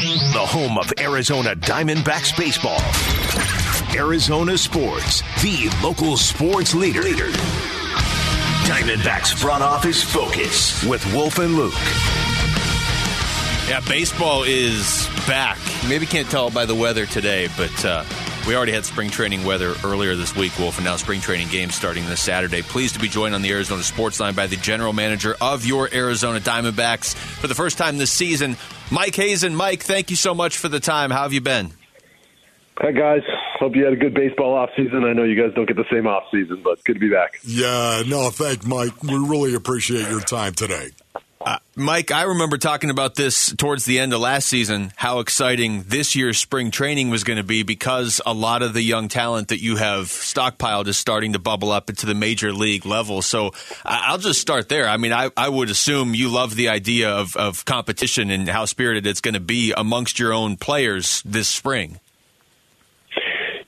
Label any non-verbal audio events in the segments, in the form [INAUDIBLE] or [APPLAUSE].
the home of Arizona Diamondbacks baseball. Arizona Sports, the local sports leader. Diamondbacks front office focus with Wolf and Luke. Yeah, baseball is back. Maybe can't tell by the weather today, but uh, we already had spring training weather earlier this week, Wolf, and now spring training games starting this Saturday. Pleased to be joined on the Arizona Sports Line by the general manager of your Arizona Diamondbacks for the first time this season, Mike Hazen. Mike, thank you so much for the time. How have you been? Hi guys. Hope you had a good baseball off season. I know you guys don't get the same off season, but good to be back. Yeah, no, thank Mike. We really appreciate your time today. Uh, Mike, I remember talking about this towards the end of last season, how exciting this year's spring training was going to be because a lot of the young talent that you have stockpiled is starting to bubble up into the major league level. So I'll just start there. I mean, I, I would assume you love the idea of, of competition and how spirited it's going to be amongst your own players this spring.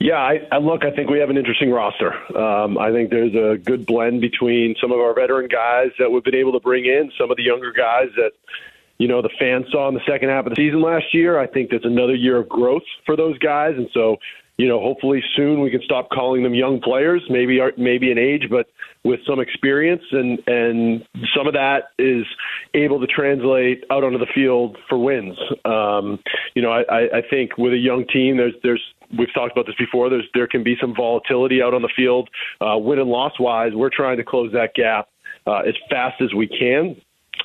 Yeah, I, I look. I think we have an interesting roster. Um, I think there's a good blend between some of our veteran guys that we've been able to bring in, some of the younger guys that you know the fans saw in the second half of the season last year. I think there's another year of growth for those guys, and so you know hopefully soon we can stop calling them young players. Maybe maybe an age, but with some experience, and and some of that is able to translate out onto the field for wins. Um, you know, I, I think with a young team, there's there's we've talked about this before. There's there can be some volatility out on the field, uh, win and loss wise. We're trying to close that gap uh, as fast as we can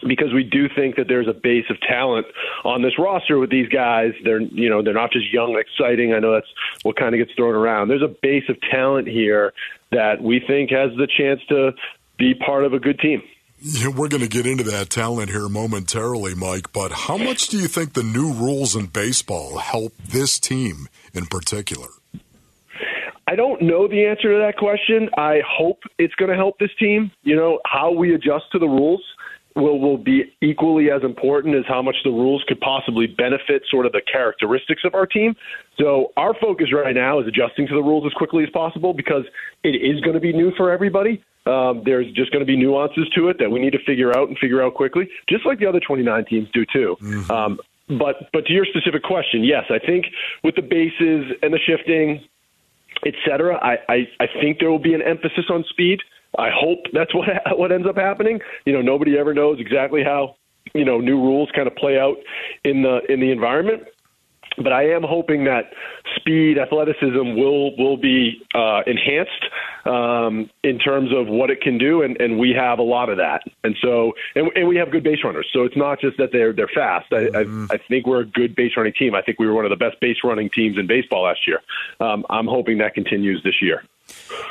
because we do think that there's a base of talent on this roster with these guys. They're you know they're not just young and exciting. I know that's what kind of gets thrown around. There's a base of talent here that we think has the chance to be part of a good team. Yeah, we're going to get into that talent here momentarily, Mike. But how much do you think the new rules in baseball help this team in particular? I don't know the answer to that question. I hope it's going to help this team. You know, how we adjust to the rules will will be equally as important as how much the rules could possibly benefit sort of the characteristics of our team. So our focus right now is adjusting to the rules as quickly as possible because it is going to be new for everybody. Um, there's just going to be nuances to it that we need to figure out and figure out quickly, just like the other 29 teams do too. Mm-hmm. Um, but but to your specific question, yes, I think with the bases and the shifting, et cetera, I, I, I think there will be an emphasis on speed. I hope that's [LAUGHS] what what ends up happening. You know, nobody ever knows exactly how you know new rules kind of play out in the in the environment. But I am hoping that speed, athleticism will will be uh, enhanced um, in terms of what it can do, and, and we have a lot of that. And so, and, and we have good base runners. So it's not just that they're they're fast. I, mm-hmm. I, I think we're a good base running team. I think we were one of the best base running teams in baseball last year. Um, I'm hoping that continues this year.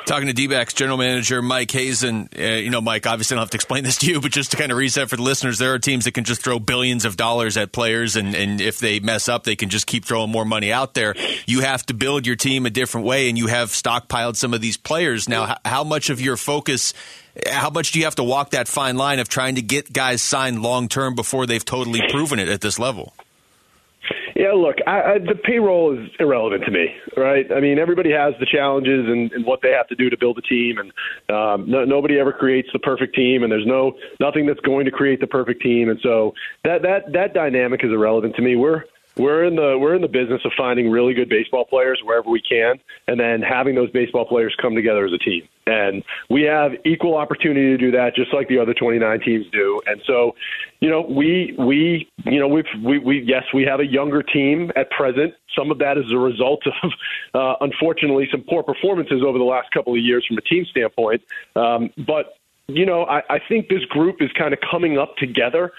Talking to D-backs general manager Mike Hazen, uh, you know, Mike, obviously I don't have to explain this to you, but just to kind of reset for the listeners, there are teams that can just throw billions of dollars at players, and, and if they mess up, they can just keep throwing more money out there. You have to build your team a different way, and you have stockpiled some of these players. Now, how, how much of your focus, how much do you have to walk that fine line of trying to get guys signed long term before they've totally proven it at this level? Yeah, look, I, I, the payroll is irrelevant to me, right? I mean, everybody has the challenges and, and what they have to do to build a team, and um, no, nobody ever creates the perfect team, and there's no nothing that's going to create the perfect team, and so that that that dynamic is irrelevant to me. We're we're in the we're in the business of finding really good baseball players wherever we can, and then having those baseball players come together as a team. And we have equal opportunity to do that, just like the other 29 teams do. And so, you know, we we you know we've we, we yes we have a younger team at present. Some of that is a result of, [LAUGHS] uh, unfortunately, some poor performances over the last couple of years from a team standpoint. Um, but you know, I, I think this group is kind of coming up together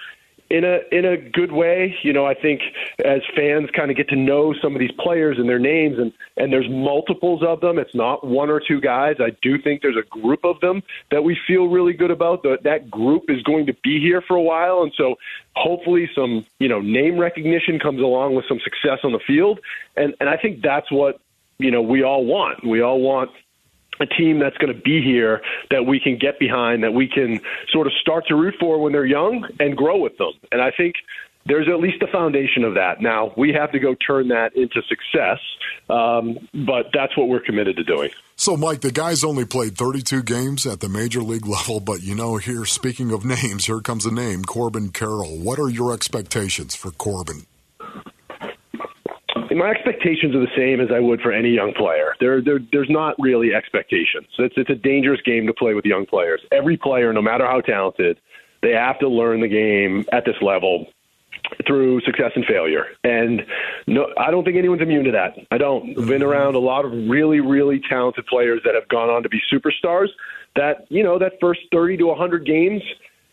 in a in a good way. You know, I think as fans kind of get to know some of these players and their names, and and there's multiples of them. It's not one or two guys. I do think there's a group of them that we feel really good about. That that group is going to be here for a while, and so hopefully some you know name recognition comes along with some success on the field, and and I think that's what you know we all want. We all want a team that's going to be here that we can get behind, that we can sort of start to root for when they're young and grow with them. And I think there's at least a foundation of that. Now, we have to go turn that into success, um, but that's what we're committed to doing. So, Mike, the guys only played 32 games at the major league [LAUGHS] level, but you know, here, speaking of [LAUGHS] names, here comes a name Corbin Carroll. What are your expectations for Corbin? My expectations are the same as I would for any young player. There, there there's not really expectations. It's it's a dangerous game to play with young players. Every player, no matter how talented, they have to learn the game at this level through success and failure. And no, I don't think anyone's immune to that. I don't. I've been mm-hmm. around a lot of really, really talented players that have gone on to be superstars. That you know, that first 30 to 100 games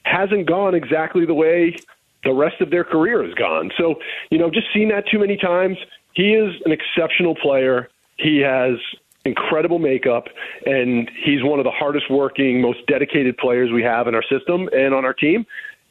hasn't gone exactly the way the rest of their career has gone. So, you know, just seen that too many times. He is an exceptional player. He has incredible makeup, and he's one of the hardest working, most dedicated players we have in our system and on our team.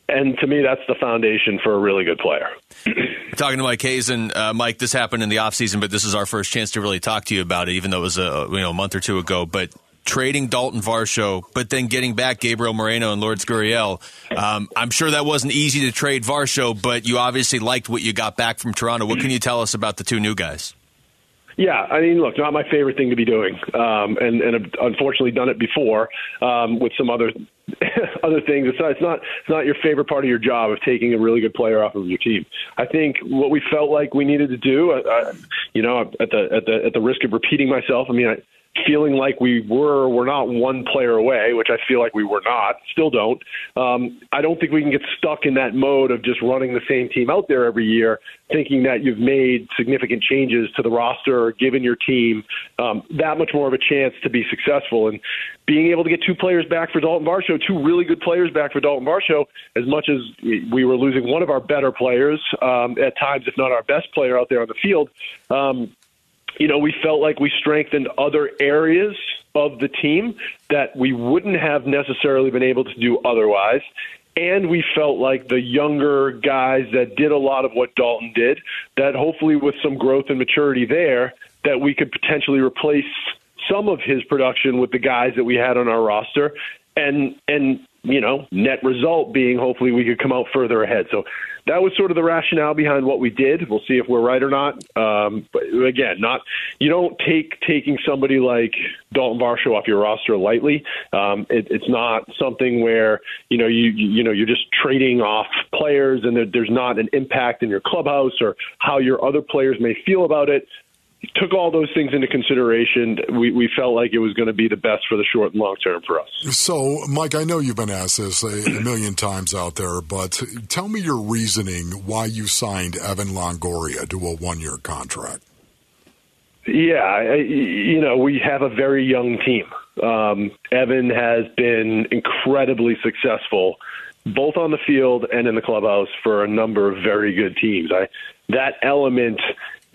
And to me, that's the foundation for a really good player. [CLEARS THROAT] Talking to Mike Hazen, uh, Mike, this happened in the offseason, but this is our first chance to really talk to you about it, even though it was a you know a month or two ago. But trading Dalton Varsho, but then getting back Gabriel Moreno and Lourdes Gurriel. Um, I'm sure that wasn't easy to trade Varsho, but you obviously liked what you got back from Toronto. What can you tell us about the two new guys? Yeah, I mean, look, not my favorite thing to be doing, um, and and have unfortunately done it before um, with some other [LAUGHS] other things. It's not, it's not it's not your favorite part of your job of taking a really good player off of your team. I think what we felt like we needed to do, uh, uh you know, at the at the at the risk of repeating myself, I mean. I, feeling like we were we're not one player away, which I feel like we were not, still don't. Um, I don't think we can get stuck in that mode of just running the same team out there every year, thinking that you've made significant changes to the roster or given your team um, that much more of a chance to be successful. And being able to get two players back for Dalton Varsho, two really good players back for Dalton Varsho, as much as we were losing one of our better players um, at times, if not our best player out there on the field. Um, you know, we felt like we strengthened other areas of the team that we wouldn't have necessarily been able to do otherwise. And we felt like the younger guys that did a lot of what Dalton did, that hopefully with some growth and maturity there, that we could potentially replace some of his production with the guys that we had on our roster. And and you know, net result being hopefully we could come out further ahead. So that was sort of the rationale behind what we did. We'll see if we're right or not. Um, but again, not you don't take taking somebody like Dalton Varsho off your roster lightly. Um, it, it's not something where you know you you know you're just trading off players and there, there's not an impact in your clubhouse or how your other players may feel about it took all those things into consideration. We, we felt like it was going to be the best for the short and long term for us. So, Mike, I know you've been asked this a, a million times out there, but tell me your reasoning why you signed Evan Longoria to a one year contract. Yeah, I, you know, we have a very young team. Um, Evan has been incredibly successful, both on the field and in the clubhouse, for a number of very good teams. I that element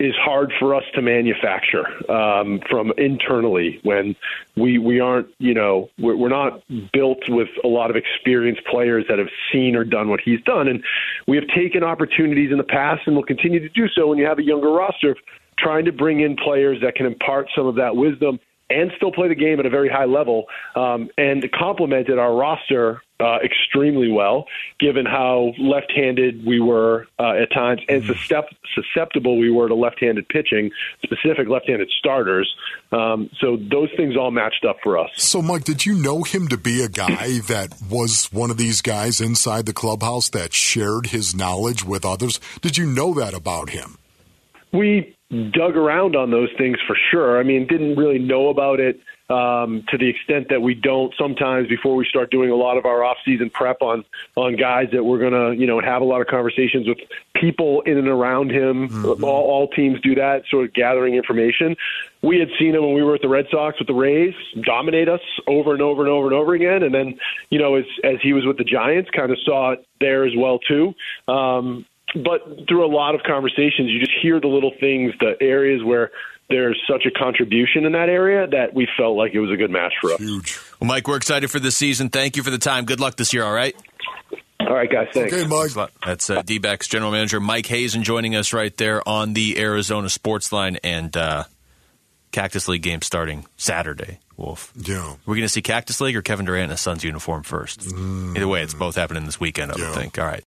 is hard for us to manufacture um, from internally when we we aren't you know we're, we're not built with a lot of experienced players that have seen or done what he's done. And we have taken opportunities in the past and will continue to do so when you have a younger roster trying to bring in players that can impart some of that wisdom and still play the game at a very high level um, and complemented our roster uh, extremely well, given how left-handed we were uh, at times and susceptible we were to left-handed pitching, specific left-handed starters. Um, so those things all matched up for us. So, Mike, did you know him to be a guy that was one of these guys inside the clubhouse that shared his knowledge with others? Did you know that about him? We dug around on those things for sure. I mean, didn't really know about it um, to the extent that we don't sometimes before we start doing a lot of our off-season prep on on guys that we're gonna you know have a lot of conversations with people in and around him. Mm-hmm. All, all teams do that, sort of gathering information. We had seen him when we were at the Red Sox with the Rays dominate us over and over and over and over again, and then you know as as he was with the Giants, kind of saw it there as well too. Um, but through a lot of conversations, you just hear the little things, the areas where there's such a contribution in that area that we felt like it was a good match for us. Huge. Well, Mike, we're excited for this season. Thank you for the time. Good luck this year, all right? All right, guys. Thanks. Okay, Mike. That's uh, D-backs general manager Mike Hazen joining us right there on the Arizona Sports Line and uh, Cactus League game starting Saturday. Wolf. Yeah. We're going to see Cactus League or Kevin Durant in a Suns uniform first. Mm. Either way, it's both happening this weekend, I yeah. think. All right.